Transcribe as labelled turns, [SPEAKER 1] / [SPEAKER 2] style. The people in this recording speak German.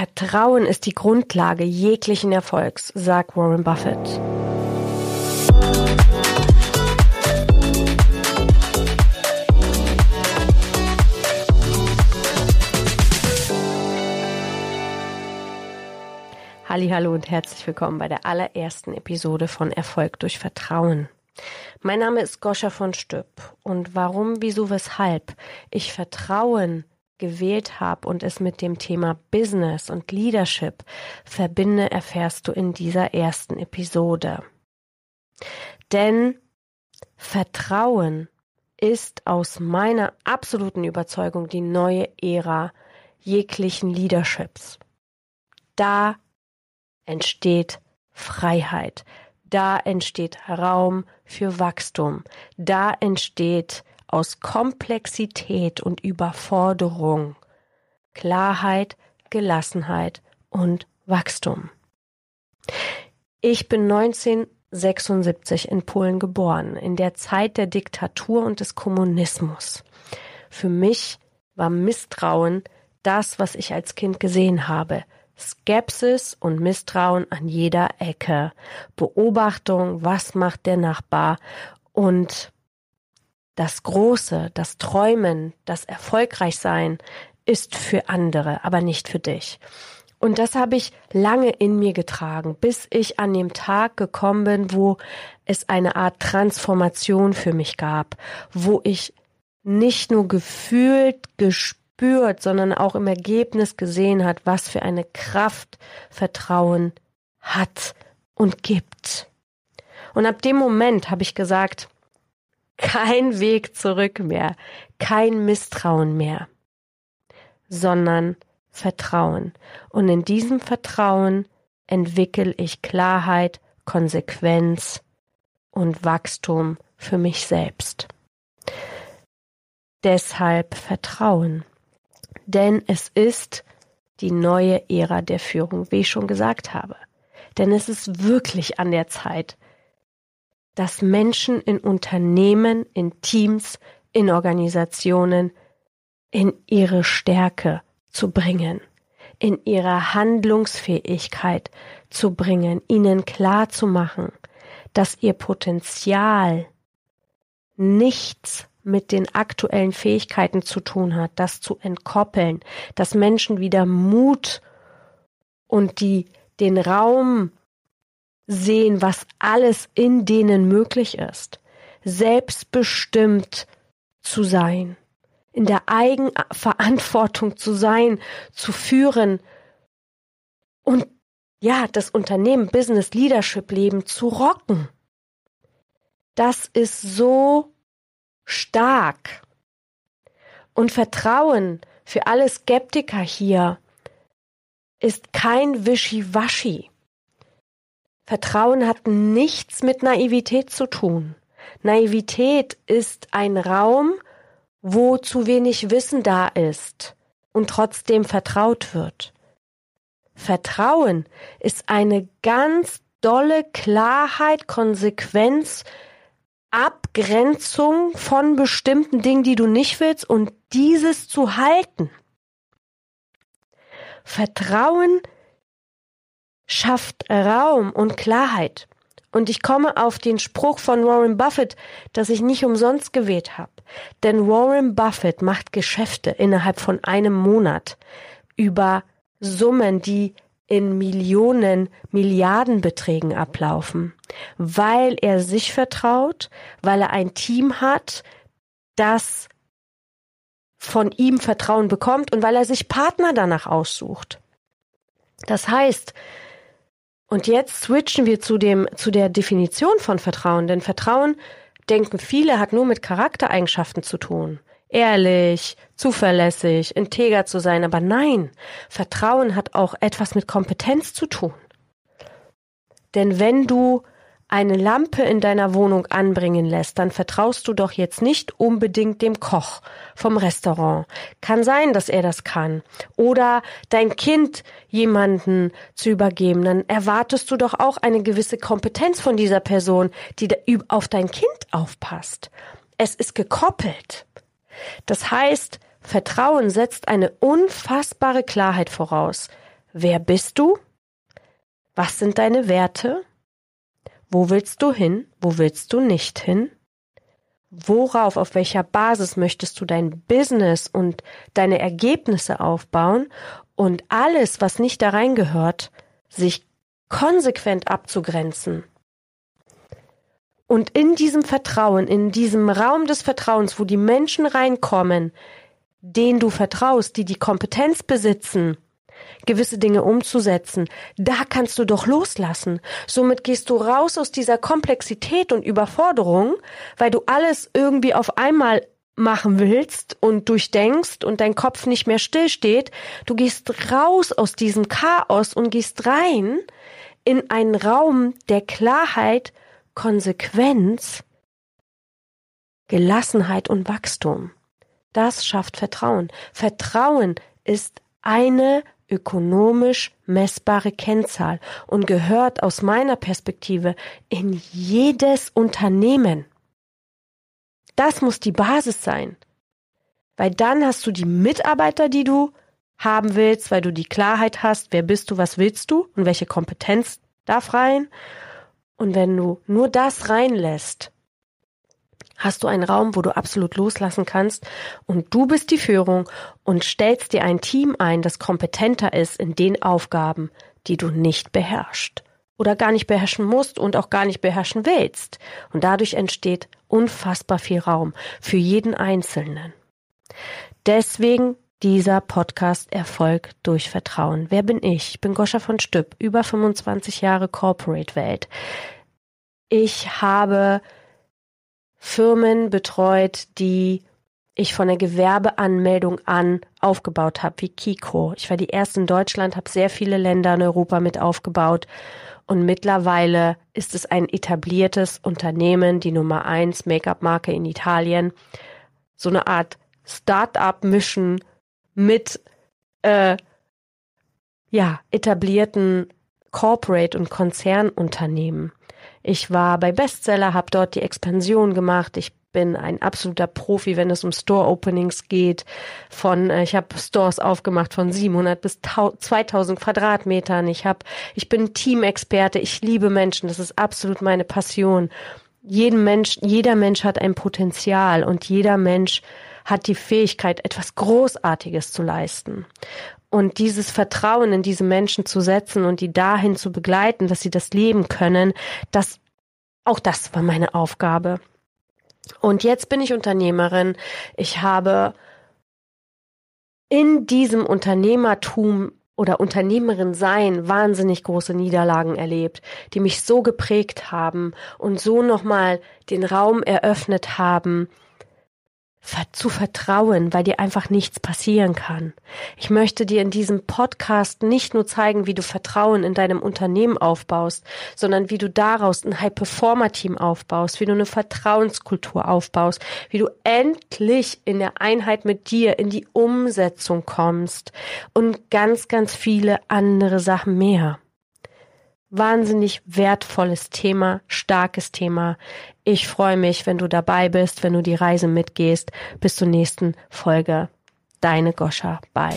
[SPEAKER 1] Vertrauen ist die Grundlage jeglichen Erfolgs, sagt Warren Buffett. Hallo und herzlich willkommen bei der allerersten Episode von Erfolg durch Vertrauen. Mein Name ist Goscha von Stüpp und warum, wieso, weshalb ich Vertrauen gewählt habe und es mit dem Thema Business und Leadership verbinde, erfährst du in dieser ersten Episode. Denn Vertrauen ist aus meiner absoluten Überzeugung die neue Ära jeglichen Leaderships. Da entsteht Freiheit. Da entsteht Raum für Wachstum. Da entsteht aus Komplexität und Überforderung Klarheit, Gelassenheit und Wachstum. Ich bin 1976 in Polen geboren, in der Zeit der Diktatur und des Kommunismus. Für mich war Misstrauen das, was ich als Kind gesehen habe. Skepsis und Misstrauen an jeder Ecke. Beobachtung, was macht der Nachbar und das Große, das Träumen, das Erfolgreichsein ist für andere, aber nicht für dich. Und das habe ich lange in mir getragen, bis ich an dem Tag gekommen bin, wo es eine Art Transformation für mich gab, wo ich nicht nur gefühlt, gespürt, gespürt, sondern auch im Ergebnis gesehen hat, was für eine Kraft Vertrauen hat und gibt. Und ab dem Moment habe ich gesagt, kein Weg zurück mehr, kein Misstrauen mehr, sondern Vertrauen. Und in diesem Vertrauen entwickle ich Klarheit, Konsequenz und Wachstum für mich selbst. Deshalb Vertrauen denn es ist die neue Ära der Führung, wie ich schon gesagt habe. Denn es ist wirklich an der Zeit, dass Menschen in Unternehmen, in Teams, in Organisationen in ihre Stärke zu bringen, in ihre Handlungsfähigkeit zu bringen, ihnen klar zu machen, dass ihr Potenzial nichts mit den aktuellen Fähigkeiten zu tun hat, das zu entkoppeln, dass Menschen wieder Mut und die den Raum sehen, was alles in denen möglich ist, selbstbestimmt zu sein, in der Eigenverantwortung zu sein, zu führen und ja, das Unternehmen Business Leadership Leben zu rocken. Das ist so stark. Und Vertrauen für alle Skeptiker hier ist kein Wischiwaschi. Vertrauen hat nichts mit Naivität zu tun. Naivität ist ein Raum, wo zu wenig Wissen da ist und trotzdem vertraut wird. Vertrauen ist eine ganz dolle Klarheit, Konsequenz Abgrenzung von bestimmten Dingen, die du nicht willst und dieses zu halten. Vertrauen schafft Raum und Klarheit. Und ich komme auf den Spruch von Warren Buffett, dass ich nicht umsonst gewählt habe. Denn Warren Buffett macht Geschäfte innerhalb von einem Monat über Summen, die in Millionen, Milliardenbeträgen ablaufen, weil er sich vertraut, weil er ein Team hat, das von ihm Vertrauen bekommt und weil er sich Partner danach aussucht. Das heißt, und jetzt switchen wir zu dem, zu der Definition von Vertrauen, denn Vertrauen, denken viele, hat nur mit Charaktereigenschaften zu tun ehrlich, zuverlässig, integer zu sein. Aber nein, Vertrauen hat auch etwas mit Kompetenz zu tun. Denn wenn du eine Lampe in deiner Wohnung anbringen lässt, dann vertraust du doch jetzt nicht unbedingt dem Koch vom Restaurant. Kann sein, dass er das kann. Oder dein Kind jemanden zu übergeben, dann erwartest du doch auch eine gewisse Kompetenz von dieser Person, die auf dein Kind aufpasst. Es ist gekoppelt. Das heißt, Vertrauen setzt eine unfassbare Klarheit voraus. Wer bist du? Was sind deine Werte? Wo willst du hin? Wo willst du nicht hin? Worauf, auf welcher Basis möchtest du dein Business und deine Ergebnisse aufbauen und alles, was nicht da reingehört, sich konsequent abzugrenzen. Und in diesem Vertrauen, in diesem Raum des Vertrauens, wo die Menschen reinkommen, denen du vertraust, die die Kompetenz besitzen, gewisse Dinge umzusetzen, da kannst du doch loslassen. Somit gehst du raus aus dieser Komplexität und Überforderung, weil du alles irgendwie auf einmal machen willst und durchdenkst und dein Kopf nicht mehr stillsteht. Du gehst raus aus diesem Chaos und gehst rein in einen Raum der Klarheit, Konsequenz, Gelassenheit und Wachstum. Das schafft Vertrauen. Vertrauen ist eine ökonomisch messbare Kennzahl und gehört aus meiner Perspektive in jedes Unternehmen. Das muss die Basis sein. Weil dann hast du die Mitarbeiter, die du haben willst, weil du die Klarheit hast, wer bist du, was willst du und welche Kompetenz darf rein. Und wenn du nur das reinlässt, hast du einen Raum, wo du absolut loslassen kannst und du bist die Führung und stellst dir ein Team ein, das kompetenter ist in den Aufgaben, die du nicht beherrschst oder gar nicht beherrschen musst und auch gar nicht beherrschen willst. Und dadurch entsteht unfassbar viel Raum für jeden Einzelnen. Deswegen dieser Podcast Erfolg durch Vertrauen. Wer bin ich? Ich bin Goscha von Stüpp, über 25 Jahre Corporate Welt. Ich habe Firmen betreut, die ich von der Gewerbeanmeldung an aufgebaut habe, wie Kiko. Ich war die erste in Deutschland, habe sehr viele Länder in Europa mit aufgebaut und mittlerweile ist es ein etabliertes Unternehmen, die Nummer eins Make-up-Marke in Italien. So eine Art Start-up-Mission mit äh, ja etablierten Corporate- und Konzernunternehmen. Ich war bei Bestseller, habe dort die Expansion gemacht. Ich bin ein absoluter Profi, wenn es um Store Openings geht. Von äh, ich habe Stores aufgemacht von 700 bis 2000 Quadratmetern. Ich habe ich bin Teamexperte. Ich liebe Menschen. Das ist absolut meine Passion. Jeden Mensch, jeder Mensch hat ein Potenzial und jeder Mensch hat die Fähigkeit, etwas Großartiges zu leisten. Und dieses Vertrauen in diese Menschen zu setzen und die dahin zu begleiten, dass sie das leben können, das, auch das war meine Aufgabe. Und jetzt bin ich Unternehmerin. Ich habe in diesem Unternehmertum oder Unternehmerin sein wahnsinnig große Niederlagen erlebt, die mich so geprägt haben und so nochmal den Raum eröffnet haben, zu vertrauen, weil dir einfach nichts passieren kann. Ich möchte dir in diesem Podcast nicht nur zeigen, wie du Vertrauen in deinem Unternehmen aufbaust, sondern wie du daraus ein High-Performer-Team aufbaust, wie du eine Vertrauenskultur aufbaust, wie du endlich in der Einheit mit dir in die Umsetzung kommst und ganz, ganz viele andere Sachen mehr wahnsinnig wertvolles Thema, starkes Thema. Ich freue mich, wenn du dabei bist, wenn du die Reise mitgehst. Bis zur nächsten Folge. Deine Goscha. Bye.